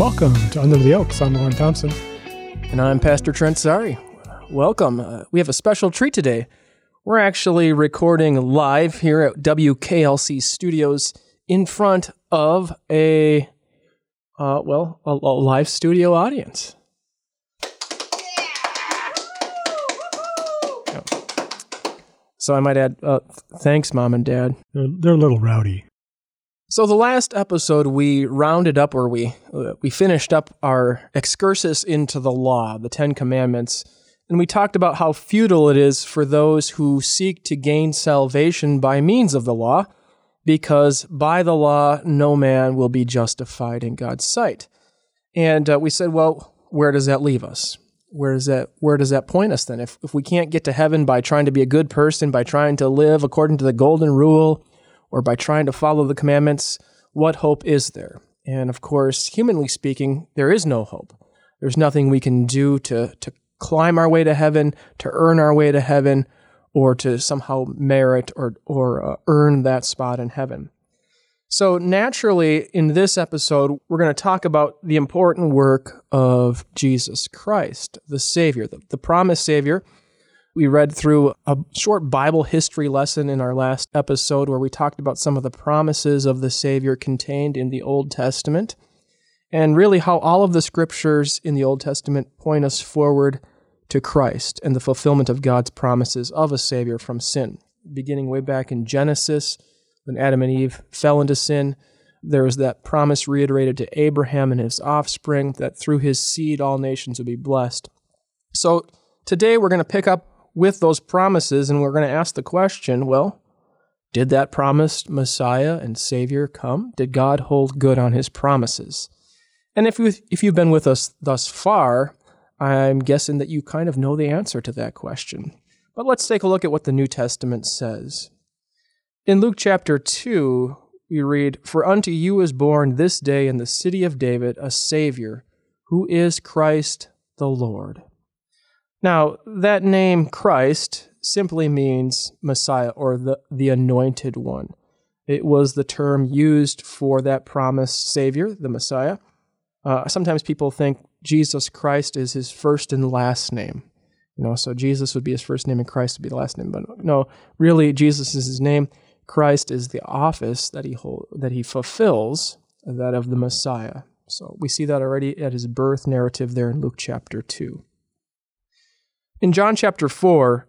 Welcome to Under the Oaks. I'm Lauren Thompson. And I'm Pastor Trent Sari. Welcome. Uh, we have a special treat today. We're actually recording live here at WKLC Studios in front of a, uh, well, a, a live studio audience. So I might add, uh, thanks, mom and dad. They're, they're a little rowdy. So the last episode we rounded up, or we uh, we finished up our excursus into the law, the Ten Commandments, and we talked about how futile it is for those who seek to gain salvation by means of the law, because by the law no man will be justified in God's sight. And uh, we said, well, where does that leave us? Where does that where does that point us then? If if we can't get to heaven by trying to be a good person, by trying to live according to the golden rule or by trying to follow the commandments, what hope is there? And of course, humanly speaking, there is no hope. There's nothing we can do to, to climb our way to heaven, to earn our way to heaven, or to somehow merit or, or uh, earn that spot in heaven. So, naturally, in this episode, we're going to talk about the important work of Jesus Christ, the Savior, the, the promised Savior we read through a short Bible history lesson in our last episode where we talked about some of the promises of the Savior contained in the Old Testament, and really how all of the scriptures in the Old Testament point us forward to Christ and the fulfillment of God's promises of a Savior from sin. Beginning way back in Genesis, when Adam and Eve fell into sin, there was that promise reiterated to Abraham and his offspring that through his seed all nations would be blessed. So today we're going to pick up with those promises, and we're going to ask the question well, did that promised Messiah and Savior come? Did God hold good on his promises? And if, you, if you've been with us thus far, I'm guessing that you kind of know the answer to that question. But let's take a look at what the New Testament says. In Luke chapter 2, we read, For unto you is born this day in the city of David a Savior, who is Christ the Lord. Now, that name Christ simply means Messiah or the, the anointed one. It was the term used for that promised Savior, the Messiah. Uh, sometimes people think Jesus Christ is his first and last name. You know, so Jesus would be his first name and Christ would be the last name. But no, really, Jesus is his name. Christ is the office that he hold, that he fulfills, that of the Messiah. So we see that already at his birth narrative there in Luke chapter 2. In John chapter 4,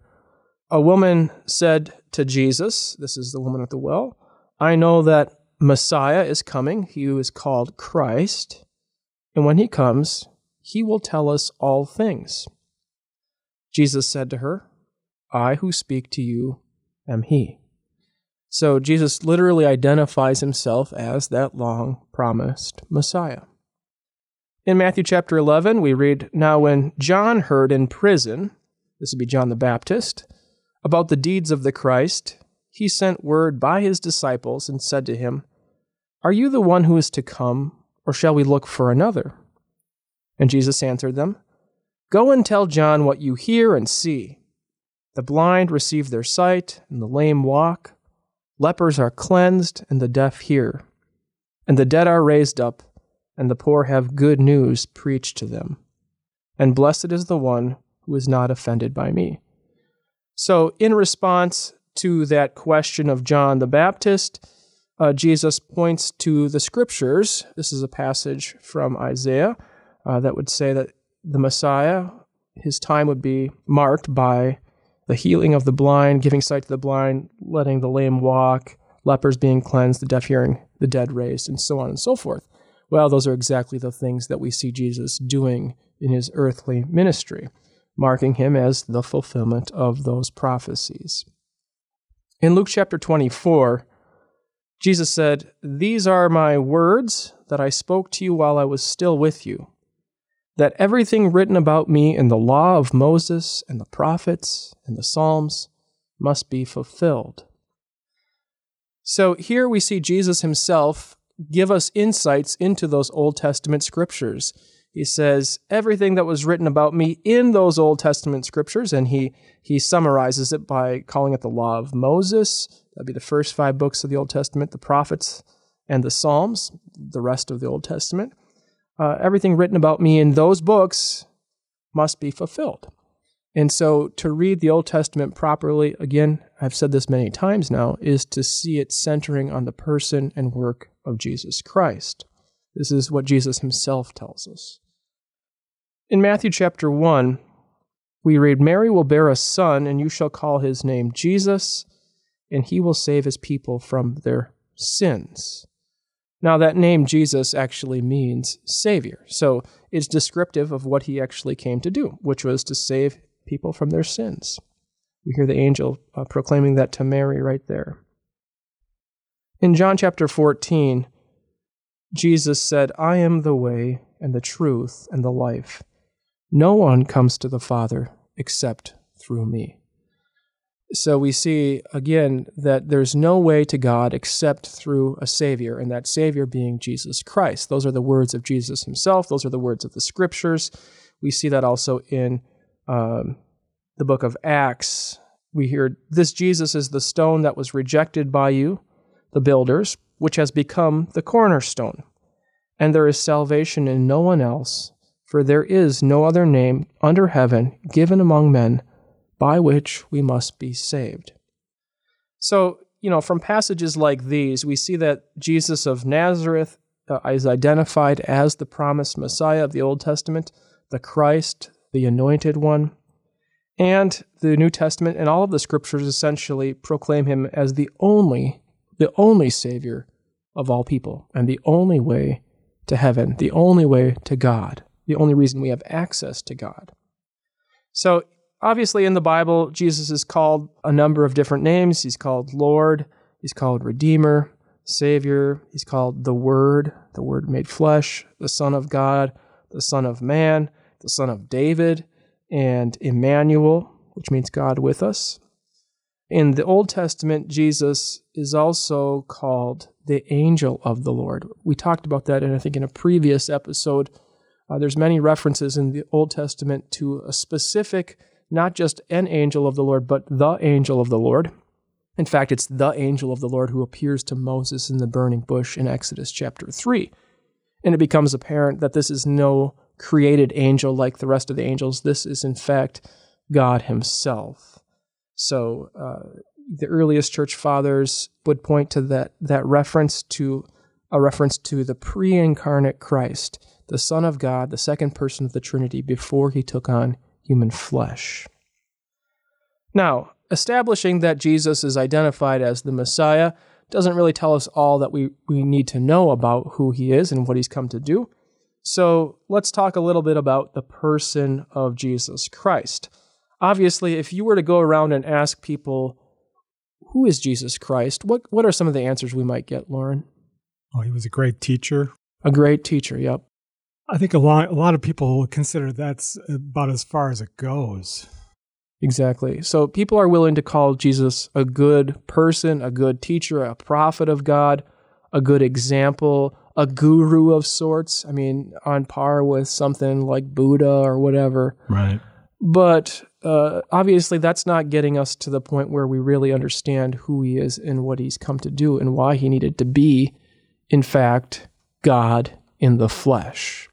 a woman said to Jesus, This is the woman at the well, I know that Messiah is coming, he who is called Christ, and when he comes, he will tell us all things. Jesus said to her, I who speak to you am he. So Jesus literally identifies himself as that long promised Messiah. In Matthew chapter 11, we read Now, when John heard in prison this would be John the Baptist, about the deeds of the Christ, he sent word by his disciples and said to him, Are you the one who is to come, or shall we look for another? And Jesus answered them, Go and tell John what you hear and see. The blind receive their sight, and the lame walk. Lepers are cleansed, and the deaf hear. And the dead are raised up, and the poor have good news preached to them. And blessed is the one who is not offended by me. So, in response to that question of John the Baptist, uh, Jesus points to the scriptures. This is a passage from Isaiah uh, that would say that the Messiah, his time would be marked by the healing of the blind, giving sight to the blind, letting the lame walk, lepers being cleansed, the deaf hearing, the dead raised, and so on and so forth. Well, those are exactly the things that we see Jesus doing in his earthly ministry marking him as the fulfillment of those prophecies. In Luke chapter 24, Jesus said, These are my words that I spoke to you while I was still with you, that everything written about me in the law of Moses and the prophets and the Psalms must be fulfilled. So here we see Jesus himself give us insights into those Old Testament scriptures he says everything that was written about me in those Old Testament scriptures, and he he summarizes it by calling it the law of Moses. That'd be the first five books of the Old Testament, the prophets and the Psalms, the rest of the Old Testament. uh, everything written about me in those books must be fulfilled. And so to read the Old Testament properly, again, I've said this many times now, is to see it centering on the person and work of Jesus Christ. This is what Jesus himself tells us. In Matthew chapter 1, we read, Mary will bear a son, and you shall call his name Jesus, and he will save his people from their sins. Now, that name Jesus actually means Savior. So it's descriptive of what he actually came to do, which was to save people from their sins. We hear the angel uh, proclaiming that to Mary right there. In John chapter 14, Jesus said, I am the way and the truth and the life. No one comes to the Father except through me. So we see again that there's no way to God except through a Savior, and that Savior being Jesus Christ. Those are the words of Jesus himself, those are the words of the Scriptures. We see that also in um, the book of Acts. We hear, This Jesus is the stone that was rejected by you, the builders, which has become the cornerstone. And there is salvation in no one else, for there is no other name under heaven given among men by which we must be saved. So, you know, from passages like these, we see that Jesus of Nazareth uh, is identified as the promised Messiah of the Old Testament, the Christ, the anointed one. And the New Testament and all of the scriptures essentially proclaim him as the only, the only Savior of all people, and the only way to heaven, the only way to God, the only reason we have access to God. So obviously in the Bible, Jesus is called a number of different names. He's called Lord, he's called Redeemer, Savior, he's called the Word, the Word made flesh, the Son of God, the Son of Man, the Son of David, and Emmanuel, which means God with us. In the Old Testament, Jesus is also called the angel of the Lord. We talked about that, and I think in a previous episode. Uh, there's many references in the Old Testament to a specific not just an angel of the Lord, but the angel of the Lord. In fact, it's the angel of the Lord who appears to Moses in the burning bush in Exodus chapter 3. And it becomes apparent that this is no created angel like the rest of the angels. This is, in fact, God Himself. So, uh, the earliest church fathers would point to that, that reference to a reference to the pre incarnate Christ, the Son of God, the second person of the Trinity, before He took on human flesh. Now, establishing that Jesus is identified as the Messiah doesn't really tell us all that we, we need to know about who he is and what he's come to do. So let's talk a little bit about the person of Jesus Christ. Obviously, if you were to go around and ask people, who is Jesus Christ? What, what are some of the answers we might get, Lauren? Oh, he was a great teacher. A great teacher, yep. I think a lot a lot of people will consider that's about as far as it goes. Exactly. So people are willing to call Jesus a good person, a good teacher, a prophet of God, a good example, a guru of sorts. I mean, on par with something like Buddha or whatever. Right. But uh, obviously, that's not getting us to the point where we really understand who he is and what he's come to do and why he needed to be, in fact, God in the flesh.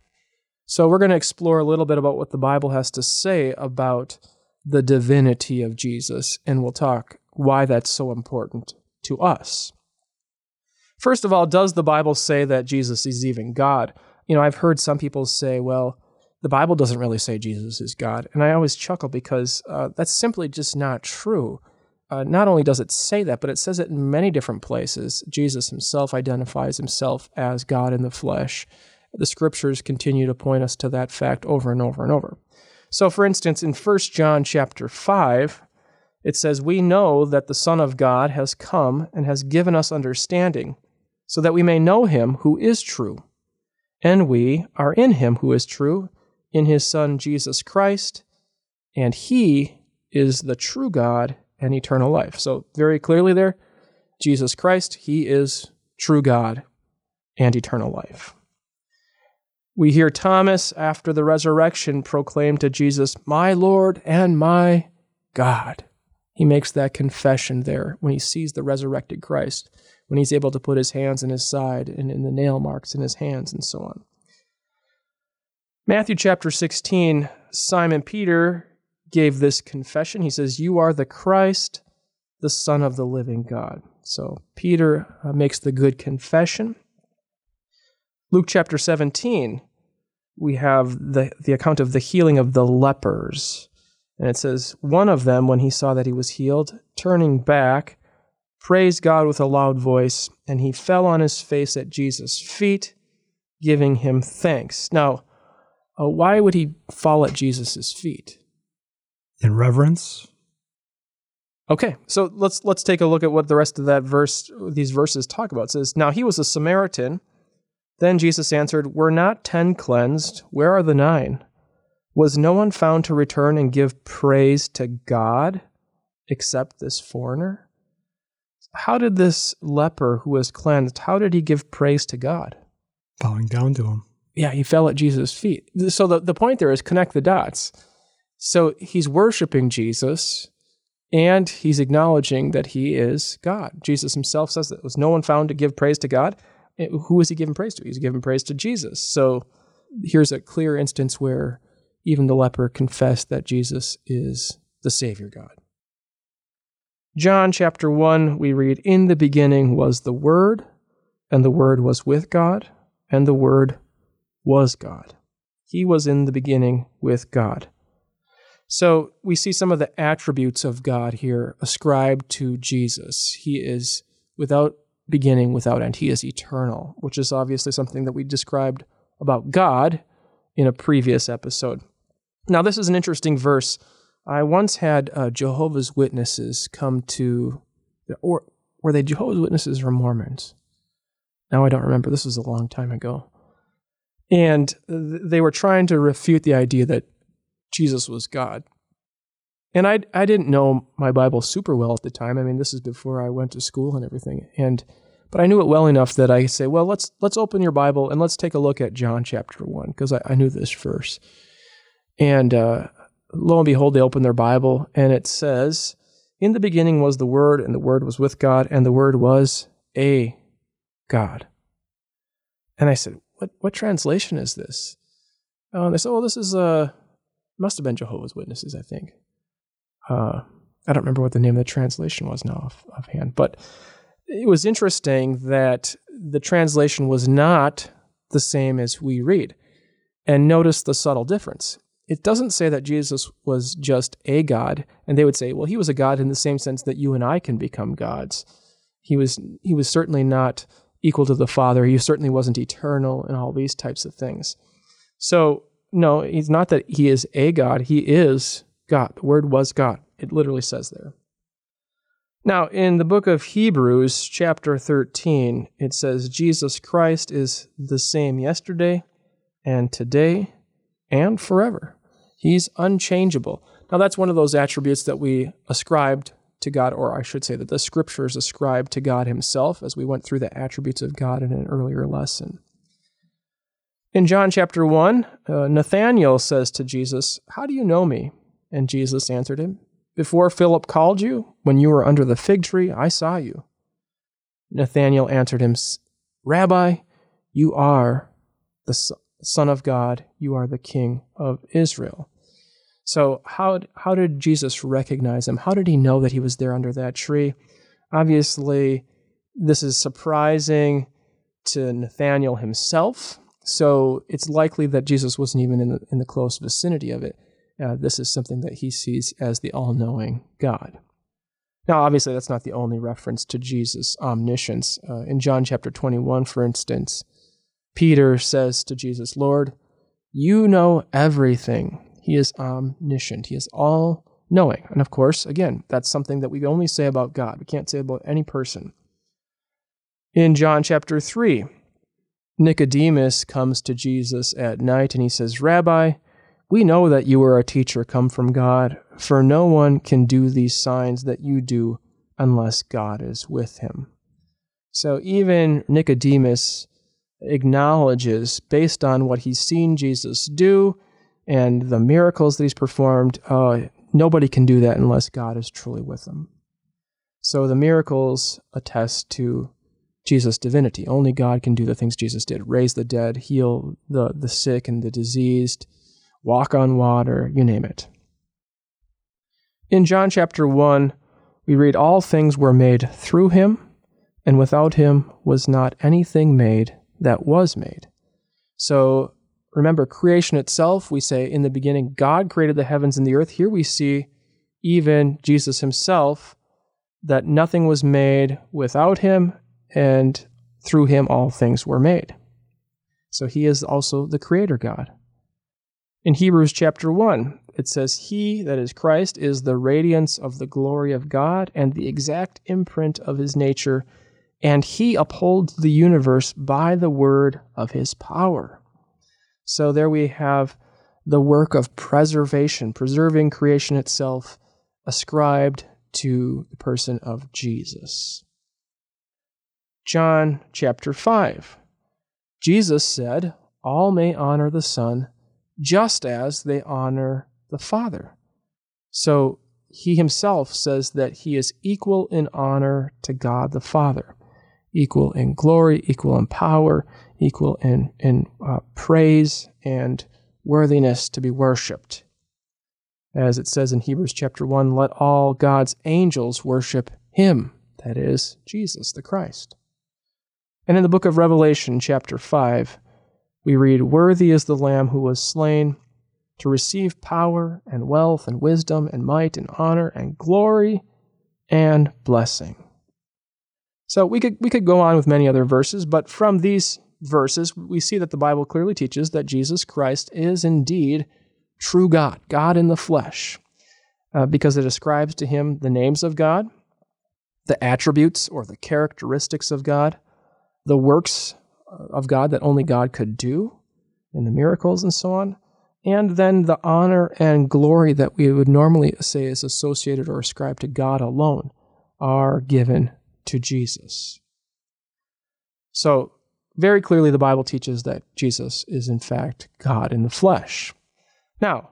So, we're going to explore a little bit about what the Bible has to say about the divinity of Jesus, and we'll talk why that's so important to us. First of all, does the Bible say that Jesus is even God? You know, I've heard some people say, well, the Bible doesn't really say Jesus is God. And I always chuckle because uh, that's simply just not true. Uh, not only does it say that, but it says it in many different places. Jesus himself identifies himself as God in the flesh. The scriptures continue to point us to that fact over and over and over. So for instance, in 1 John chapter 5, it says, "We know that the Son of God has come and has given us understanding, so that we may know him who is true. And we are in him who is true, in his Son Jesus Christ, and he is the true God and eternal life." So very clearly there, Jesus Christ, he is true God and eternal life. We hear Thomas, after the resurrection, proclaim to Jesus, My Lord and my God. He makes that confession there when he sees the resurrected Christ, when he's able to put his hands in his side and in the nail marks in his hands and so on. Matthew chapter 16, Simon Peter gave this confession. He says, You are the Christ, the Son of the living God. So Peter uh, makes the good confession. Luke chapter 17, we have the, the account of the healing of the lepers. And it says, One of them, when he saw that he was healed, turning back, praised God with a loud voice, and he fell on his face at Jesus' feet, giving him thanks. Now, uh, why would he fall at Jesus' feet? In reverence. Okay, so let's let's take a look at what the rest of that verse, these verses talk about. It says, "Now he was a Samaritan." Then Jesus answered, "Were not ten cleansed? Where are the nine? Was no one found to return and give praise to God, except this foreigner?" How did this leper who was cleansed? How did he give praise to God? Bowing down to him. Yeah, he fell at Jesus' feet. So the, the point there is connect the dots. So he's worshiping Jesus and he's acknowledging that he is God. Jesus himself says that there was no one found to give praise to God. Eh, who was he giving praise to? He's giving praise to Jesus. So here's a clear instance where even the leper confessed that Jesus is the Savior God. John chapter 1, we read, In the beginning was the Word, and the Word was with God, and the Word was God. He was in the beginning with God. So we see some of the attributes of God here ascribed to Jesus. He is without beginning, without end. He is eternal, which is obviously something that we described about God in a previous episode. Now, this is an interesting verse. I once had uh, Jehovah's Witnesses come to, or were they Jehovah's Witnesses or Mormons? Now I don't remember. This was a long time ago. And they were trying to refute the idea that Jesus was God. And I I didn't know my Bible super well at the time. I mean, this is before I went to school and everything. And but I knew it well enough that I say, well, let's let's open your Bible and let's take a look at John chapter one because I, I, knew this verse. And uh, lo and behold, they open their Bible and it says, "In the beginning was the Word, and the Word was with God, and the Word was a God." And I said, "What what translation is this?" And they said, "Well, this is a." Uh, must have been Jehovah's Witnesses, I think. Uh, I don't remember what the name of the translation was now off, offhand, but it was interesting that the translation was not the same as we read. And notice the subtle difference. It doesn't say that Jesus was just a God, and they would say, well, he was a God in the same sense that you and I can become gods. He was he was certainly not equal to the Father. He certainly wasn't eternal and all these types of things. So no, he's not that he is a God. He is God. The word was God. It literally says there. Now, in the book of Hebrews, chapter 13, it says, Jesus Christ is the same yesterday and today and forever. He's unchangeable. Now, that's one of those attributes that we ascribed to God, or I should say that the scriptures ascribe to God Himself, as we went through the attributes of God in an earlier lesson. In John chapter 1, uh, Nathanael says to Jesus, How do you know me? And Jesus answered him, Before Philip called you, when you were under the fig tree, I saw you. Nathanael answered him, Rabbi, you are the Son of God, you are the King of Israel. So, how, how did Jesus recognize him? How did he know that he was there under that tree? Obviously, this is surprising to Nathanael himself so it's likely that Jesus wasn't even in the, in the close vicinity of it. Uh, this is something that he sees as the all knowing God. Now, obviously, that's not the only reference to Jesus' omniscience. Uh, in John chapter 21, for instance, Peter says to Jesus, Lord, you know everything. He is omniscient, He is all knowing. And of course, again, that's something that we only say about God. We can't say about any person. In John chapter 3, Nicodemus comes to Jesus at night and he says, Rabbi, we know that you are a teacher come from God, for no one can do these signs that you do unless God is with him. So even Nicodemus acknowledges, based on what he's seen Jesus do and the miracles that he's performed, uh, nobody can do that unless God is truly with them. So the miracles attest to Jesus' divinity. Only God can do the things Jesus did raise the dead, heal the, the sick and the diseased, walk on water, you name it. In John chapter 1, we read, All things were made through him, and without him was not anything made that was made. So remember, creation itself, we say in the beginning, God created the heavens and the earth. Here we see even Jesus himself that nothing was made without him, and through him all things were made. So he is also the creator God. In Hebrews chapter 1, it says, He, that is Christ, is the radiance of the glory of God and the exact imprint of his nature, and he upholds the universe by the word of his power. So there we have the work of preservation, preserving creation itself, ascribed to the person of Jesus. John chapter 5. Jesus said, All may honor the Son just as they honor the Father. So he himself says that he is equal in honor to God the Father, equal in glory, equal in power, equal in, in uh, praise and worthiness to be worshiped. As it says in Hebrews chapter 1, let all God's angels worship him, that is, Jesus the Christ. And in the book of Revelation, chapter 5, we read, Worthy is the Lamb who was slain to receive power and wealth and wisdom and might and honor and glory and blessing. So we could, we could go on with many other verses, but from these verses, we see that the Bible clearly teaches that Jesus Christ is indeed true God, God in the flesh, uh, because it ascribes to him the names of God, the attributes or the characteristics of God, the works of God that only God could do, and the miracles and so on and then the honor and glory that we would normally say is associated or ascribed to God alone are given to Jesus. So, very clearly, the Bible teaches that Jesus is, in fact, God in the flesh. Now,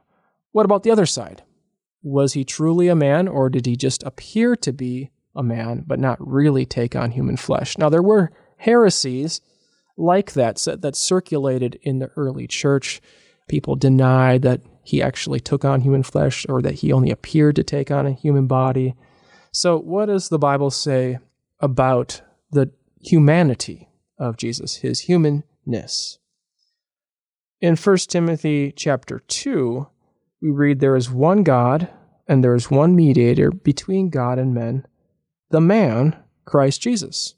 what about the other side? Was he truly a man, or did he just appear to be a man, but not really take on human flesh? Now, there were heresies like that that circulated in the early church People denied that he actually took on human flesh or that he only appeared to take on a human body. So, what does the Bible say about the humanity of Jesus, his humanness? In 1 Timothy chapter 2, we read there is one God and there is one mediator between God and men, the man, Christ Jesus.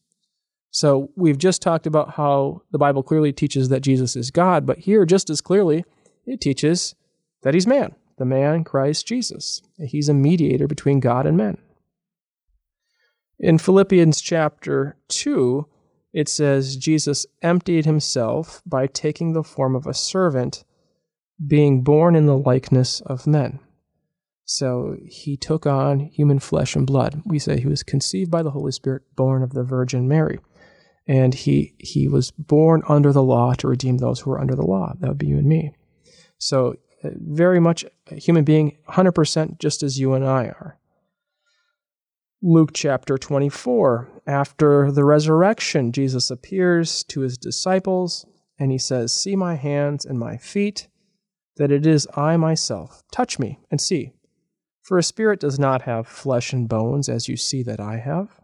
So we've just talked about how the Bible clearly teaches that Jesus is God, but here, just as clearly, it teaches that he's man, the man Christ Jesus. He's a mediator between God and men. In Philippians chapter 2, it says Jesus emptied himself by taking the form of a servant, being born in the likeness of men. So he took on human flesh and blood. We say he was conceived by the Holy Spirit, born of the Virgin Mary. And he, he was born under the law to redeem those who are under the law. That would be you and me. So, uh, very much a human being, 100% just as you and I are. Luke chapter 24. After the resurrection, Jesus appears to his disciples and he says, See my hands and my feet, that it is I myself. Touch me and see. For a spirit does not have flesh and bones as you see that I have.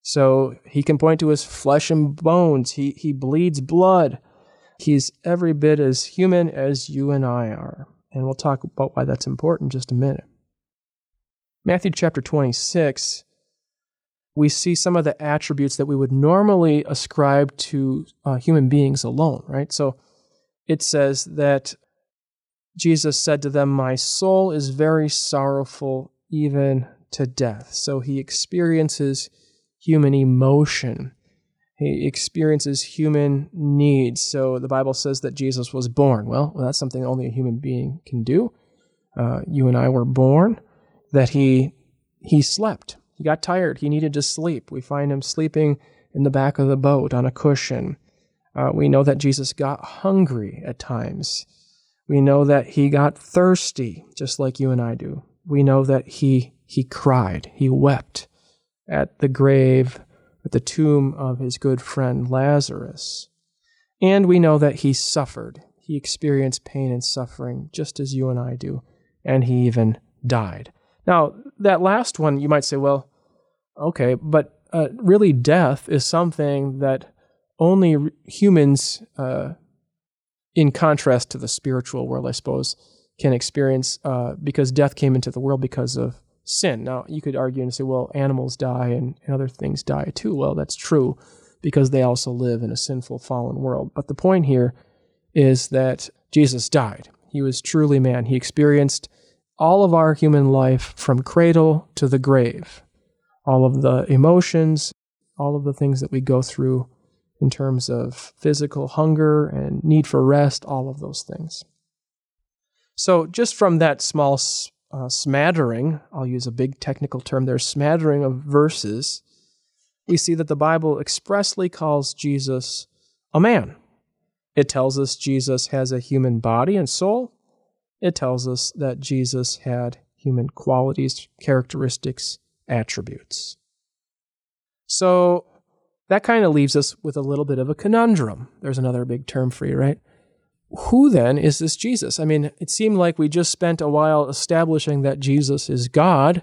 So he can point to his flesh and bones. He, he bleeds blood. He's every bit as human as you and I are. And we'll talk about why that's important in just a minute. Matthew chapter 26, we see some of the attributes that we would normally ascribe to uh, human beings alone, right? So it says that Jesus said to them, My soul is very sorrowful, even to death. So he experiences human emotion. He experiences human needs. So the Bible says that Jesus was born. Well, that's something only a human being can do. Uh, you and I were born. That he he slept. He got tired. He needed to sleep. We find him sleeping in the back of the boat on a cushion. Uh, we know that Jesus got hungry at times. We know that he got thirsty, just like you and I do. We know that he he cried. He wept at the grave at the tomb of his good friend Lazarus. And we know that he suffered. He experienced pain and suffering just as you and I do. And he even died. Now, that last one, you might say, well, okay, but uh, really, death is something that only humans, uh, in contrast to the spiritual world, I suppose, can experience uh, because death came into the world because of sin. Now, you could argue and say, well, animals die and, and other things die too. Well, that's true because they also live in a sinful, fallen world. But the point here is that Jesus died. He was truly man. He experienced all of our human life from cradle to the grave, all of the emotions, all of the things that we go through in terms of physical hunger and need for rest, all of those things. So, just from that small uh, smattering, I'll use a big technical term there, smattering of verses, we see that the Bible expressly calls Jesus a man. It tells us Jesus has a human body and soul. It tells us that Jesus had human qualities, characteristics, attributes. So that kind of leaves us with a little bit of a conundrum. There's another big term for you, right? who then is this Jesus? I mean, it seemed like we just spent a while establishing that Jesus is God,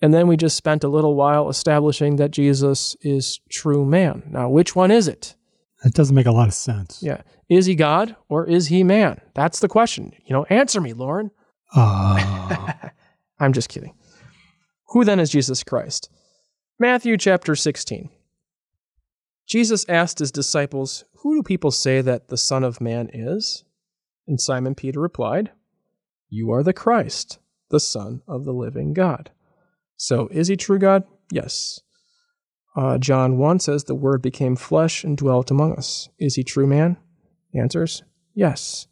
and then we just spent a little while establishing that Jesus is true man. Now, which one is it? That doesn't make a lot of sense. Yeah. Is he God or is he man? That's the question. You know, answer me, Lauren. Uh. I'm just kidding. Who then is Jesus Christ? Matthew chapter 16. Jesus asked his disciples, Who do people say that the Son of Man is? And Simon Peter replied, You are the Christ, the Son of the living God. So, is he true God? Yes. Uh, John 1 says, The Word became flesh and dwelt among us. Is he true man? Answers, Yes.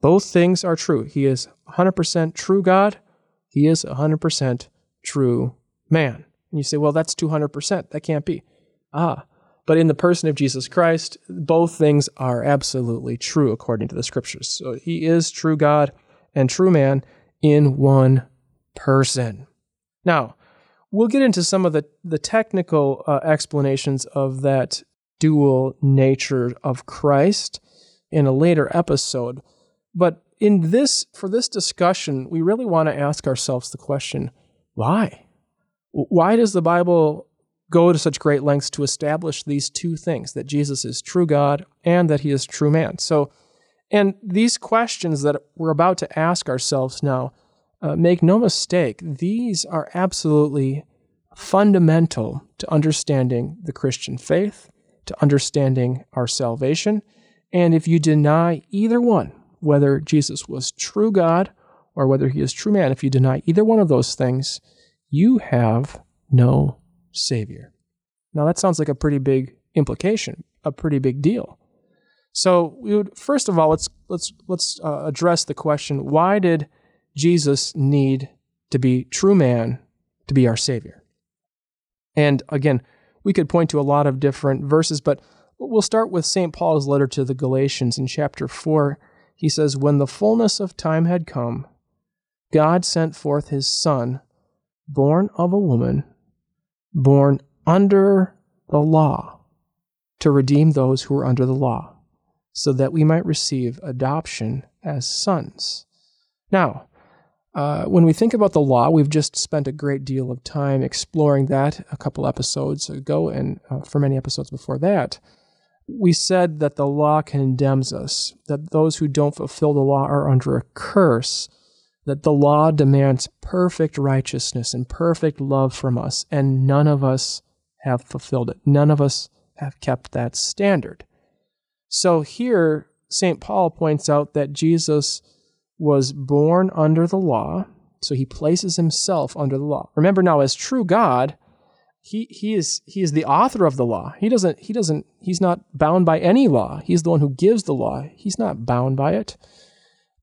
Both things are true. He is 100% true God. He is 100% true man. And you say, well, that's 200%. That can't be. Ah, but in the person of Jesus Christ, both things are absolutely true according to the scriptures. So he is true God and true man in one person. Now, we'll get into some of the, the technical uh, explanations of that dual nature of Christ in a later episode. But in this, for this discussion, we really want to ask ourselves the question why? Why does the Bible go to such great lengths to establish these two things that Jesus is true God and that he is true man. So, and these questions that we're about to ask ourselves now, uh, make no mistake, these are absolutely fundamental to understanding the Christian faith, to understanding our salvation. And if you deny either one, whether Jesus was true God or whether he is true man, if you deny either one of those things, you have no Savior. Now, that sounds like a pretty big implication, a pretty big deal. So, we would first of all let's let's let's uh, address the question: Why did Jesus need to be true man to be our Savior? And again, we could point to a lot of different verses, but we'll start with St. Paul's letter to the Galatians in chapter 4. He says, When the fullness of time had come, God sent forth his Son, born of a woman, born under the law to redeem those who were under the law, so that we might receive adoption as sons. Now, uh, when we think about the law, we've just spent a great deal of time exploring that a couple episodes ago, and uh, for many episodes before that. We said that the law condemns us, that those who don't fulfill the law are under a curse that the law demands perfect righteousness and perfect love from us, and none of us have fulfilled it. None of us have kept that standard. So here, St. Paul points out that Jesus was born under the law, so he places himself under the law. Remember now, as true God, he, he is he is the author of the law. He doesn't he doesn't he's not bound by any law. He's the one who gives the law. He's not bound by it.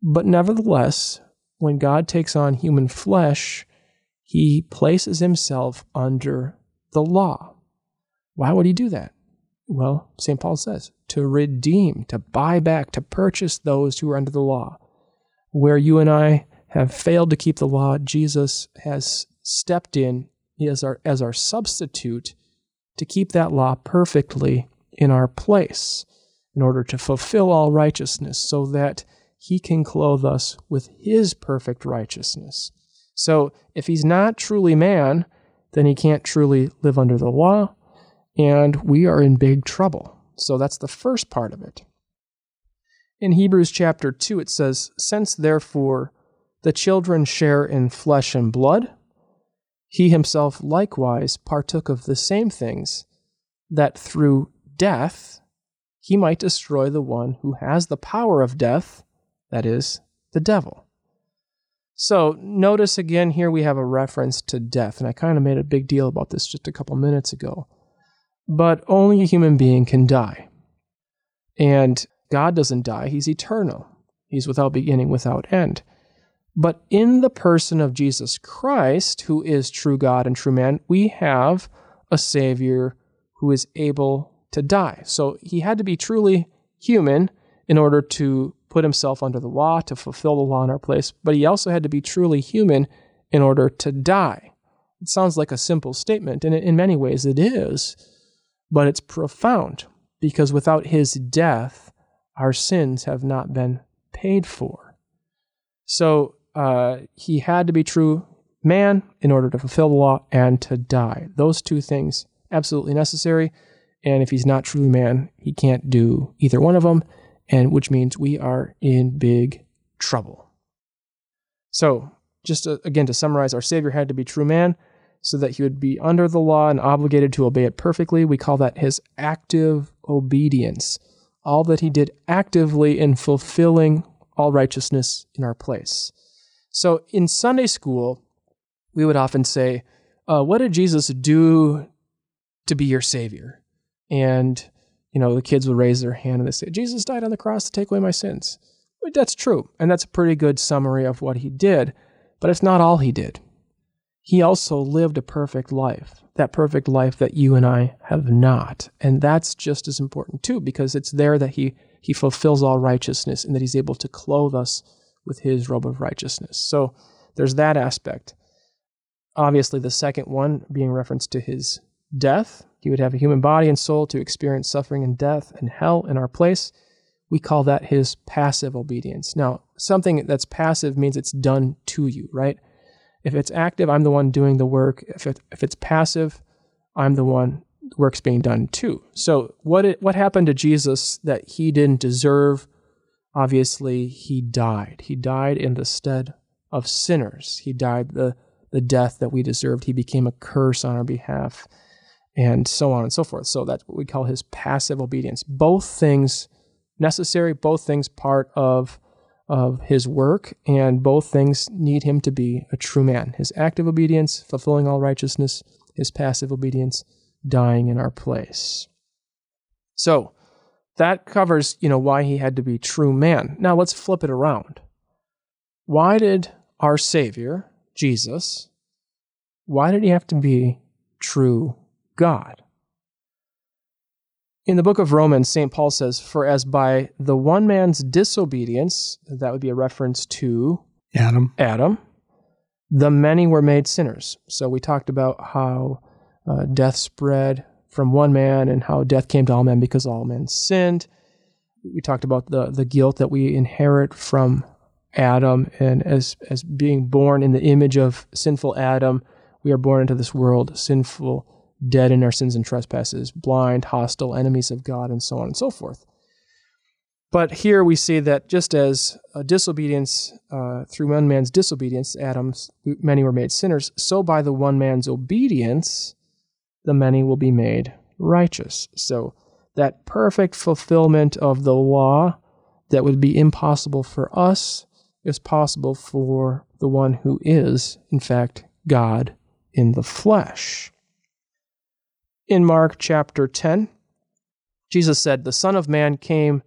But nevertheless, when God takes on human flesh, he places himself under the law. Why would he do that? Well, St. Paul says, to redeem, to buy back, to purchase those who are under the law. Where you and I have failed to keep the law, Jesus has stepped in as our, as our substitute to keep that law perfectly in our place in order to fulfill all righteousness so that he can clothe us with his perfect righteousness. So if he's not truly man, then he can't truly live under the law, and we are in big trouble. So that's the first part of it. In Hebrews chapter 2, it says, Since therefore the children share in flesh and blood, he himself likewise partook of the same things, that through death he might destroy the one who has the power of death, that is, the devil. So notice again here we have a reference to death, and I kind of made a big deal about this just a couple minutes ago. But only a human being can die. And God doesn't die, He's eternal. He's without beginning, without end. But in the person of Jesus Christ, who is true God and true man, we have a Savior who is able to die. So he had to be truly human in order to put himself under the law, to fulfill the law in our place, but he also had to be truly human in order to die. It sounds like a simple statement, and in many ways it is, but it's profound because without his death, our sins have not been paid for. So uh, he had to be true man in order to fulfill the law and to die. Those two things absolutely necessary. And if he's not truly man, he can't do either one of them and which means we are in big trouble. So, just to, again to summarize, our Savior had to be true man so that he would be under the law and obligated to obey it perfectly. We call that his active obedience. All that he did actively in fulfilling all righteousness in our place. So, in Sunday school, we would often say, uh, What did Jesus do to be your Savior? And you know, the kids would raise their hand and they say, Jesus died on the cross to take away my sins. That's true. And that's a pretty good summary of what he did. But it's not all he did. He also lived a perfect life, that perfect life that you and I have not. And that's just as important too, because it's there that he, he fulfills all righteousness and that he's able to clothe us with his robe of righteousness. So there's that aspect. Obviously, the second one being reference to his death, he would have a human body and soul to experience suffering and death and hell in our place. We call that his passive obedience. Now, something that's passive means it's done to you, right? If it's active, I'm the one doing the work. If, it, if it's passive, I'm the one work's being done too. So what it, what happened to Jesus that he didn't deserve? Obviously, he died. He died in the stead of sinners. He died the the death that we deserved. He became a curse on our behalf and so on and so forth. So that's what we call his passive obedience. Both things necessary, both things part of of his work, and both things need him to be a true man. His active obedience, fulfilling all righteousness, his passive obedience, dying in our place. So that covers, you know, why he had to be true man. Now let's flip it around. Why did our Savior, Jesus, why did he have to be true God. In the book of Romans, St. Paul says, For as by the one man's disobedience, that would be a reference to Adam, Adam, the many were made sinners. So we talked about how uh, death spread from one man and how death came to all men because all men sinned. We talked about the, the guilt that we inherit from Adam and as, as being born in the image of sinful Adam, we are born into this world sinful dead in our sins and trespasses, blind, hostile, enemies of God, and so on and so forth. But here we see that just as a disobedience, uh, through one man's disobedience, Adam's many were made sinners, so by the one man's obedience, the many will be made righteous. So that perfect fulfillment of the law that would be impossible for us is possible for the one who is, in fact, God in the flesh. In Mark chapter 10, Jesus said, The Son of Man came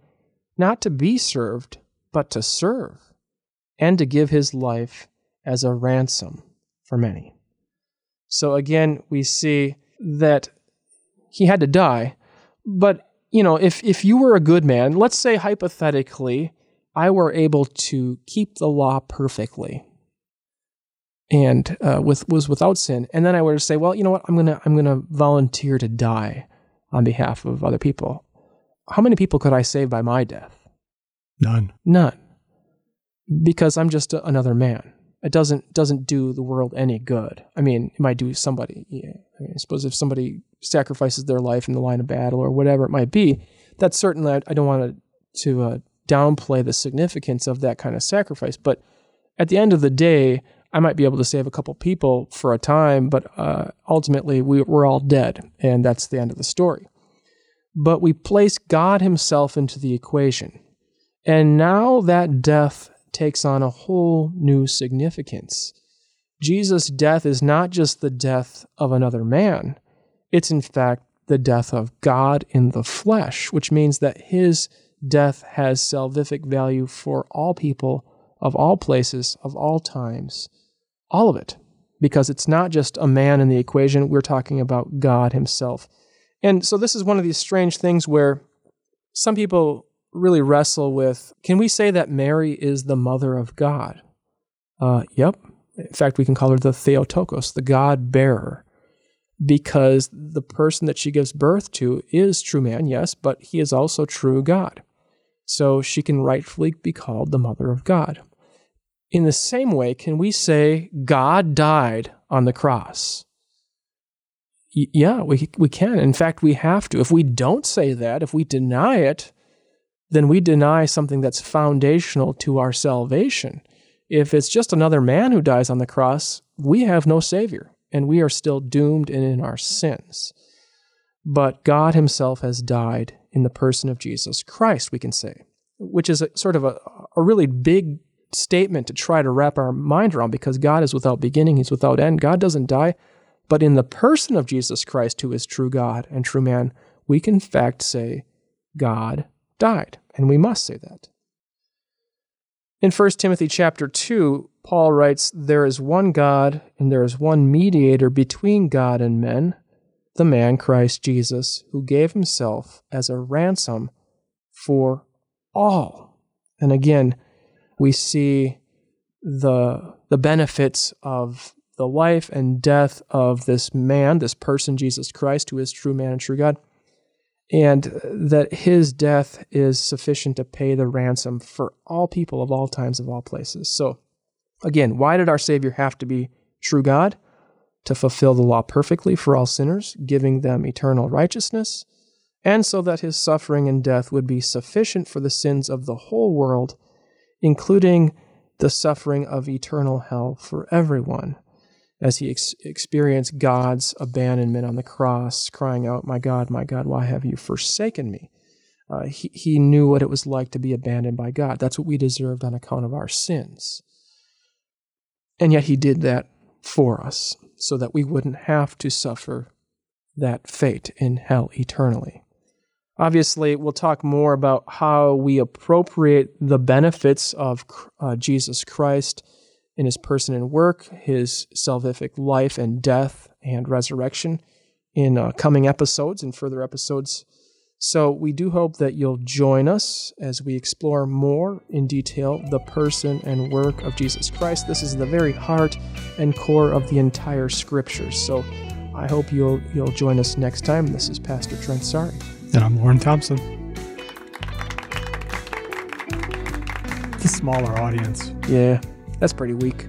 not to be served, but to serve, and to give his life as a ransom for many. So again, we see that he had to die. But, you know, if, if you were a good man, let's say hypothetically, I were able to keep the law perfectly. And uh, with was without sin, and then I were to say, well, you know what, I'm gonna I'm gonna volunteer to die on behalf of other people. How many people could I save by my death? None. None, because I'm just a, another man. It doesn't doesn't do the world any good. I mean, it might do somebody. Yeah, I, mean, I suppose if somebody sacrifices their life in the line of battle or whatever it might be, that's certainly I, I don't want to to uh, downplay the significance of that kind of sacrifice. But at the end of the day, I might be able to save a couple people for a time, but uh, ultimately we, we're all dead, and that's the end of the story. But we place God Himself into the equation, and now that death takes on a whole new significance. Jesus' death is not just the death of another man, it's in fact the death of God in the flesh, which means that His death has salvific value for all people of all places, of all times, all of it. Because it's not just a man in the equation, we're talking about God Himself. And so this is one of these strange things where some people really wrestle with can we say that Mary is the mother of God? Uh, yep. In fact, we can call her the Theotokos, the God bearer, because the person that she gives birth to is true man, yes, but he is also true God. So she can rightfully be called the mother of God. In the same way, can we say God died on the cross? Y- yeah, we, we can. In fact, we have to. If we don't say that, if we deny it, then we deny something that's foundational to our salvation. If it's just another man who dies on the cross, we have no Savior, and we are still doomed and in our sins. But God Himself has died in the person of Jesus Christ, we can say, which is a, sort of a, a really big statement to try to wrap our mind around because God is without beginning, He's without end. God doesn't die. But in the person of Jesus Christ, who is true God and true man, we can in fact say, God died. And we must say that. In 1 Timothy chapter 2, Paul writes, There is one God, and there is one mediator between God and men, the man Christ Jesus, who gave himself as a ransom for all. And again, we see the, the benefits of the life and death of this man, this person, Jesus Christ, who is true man and true God, and that his death is sufficient to pay the ransom for all people of all times, of all places. So, again, why did our Savior have to be true God? To fulfill the law perfectly for all sinners, giving them eternal righteousness, and so that his suffering and death would be sufficient for the sins of the whole world including the suffering of eternal hell for everyone, as he ex- experienced God's abandonment on the cross, crying out, My God, my God, why have you forsaken me? Uh, he, he knew what it was like to be abandoned by God. That's what we deserved on account of our sins. And yet he did that for us so that we wouldn't have to suffer that fate in hell eternally. Obviously, we'll talk more about how we appropriate the benefits of uh, Jesus Christ in his person and work, his salvific life and death and resurrection in uh, coming episodes and further episodes. So, we do hope that you'll join us as we explore more in detail the person and work of Jesus Christ. This is the very heart and core of the entire scriptures. So, I hope you'll you'll join us next time. This is Pastor Trent Sari. And I'm Lauren Thompson. The smaller audience. Yeah, that's pretty weak.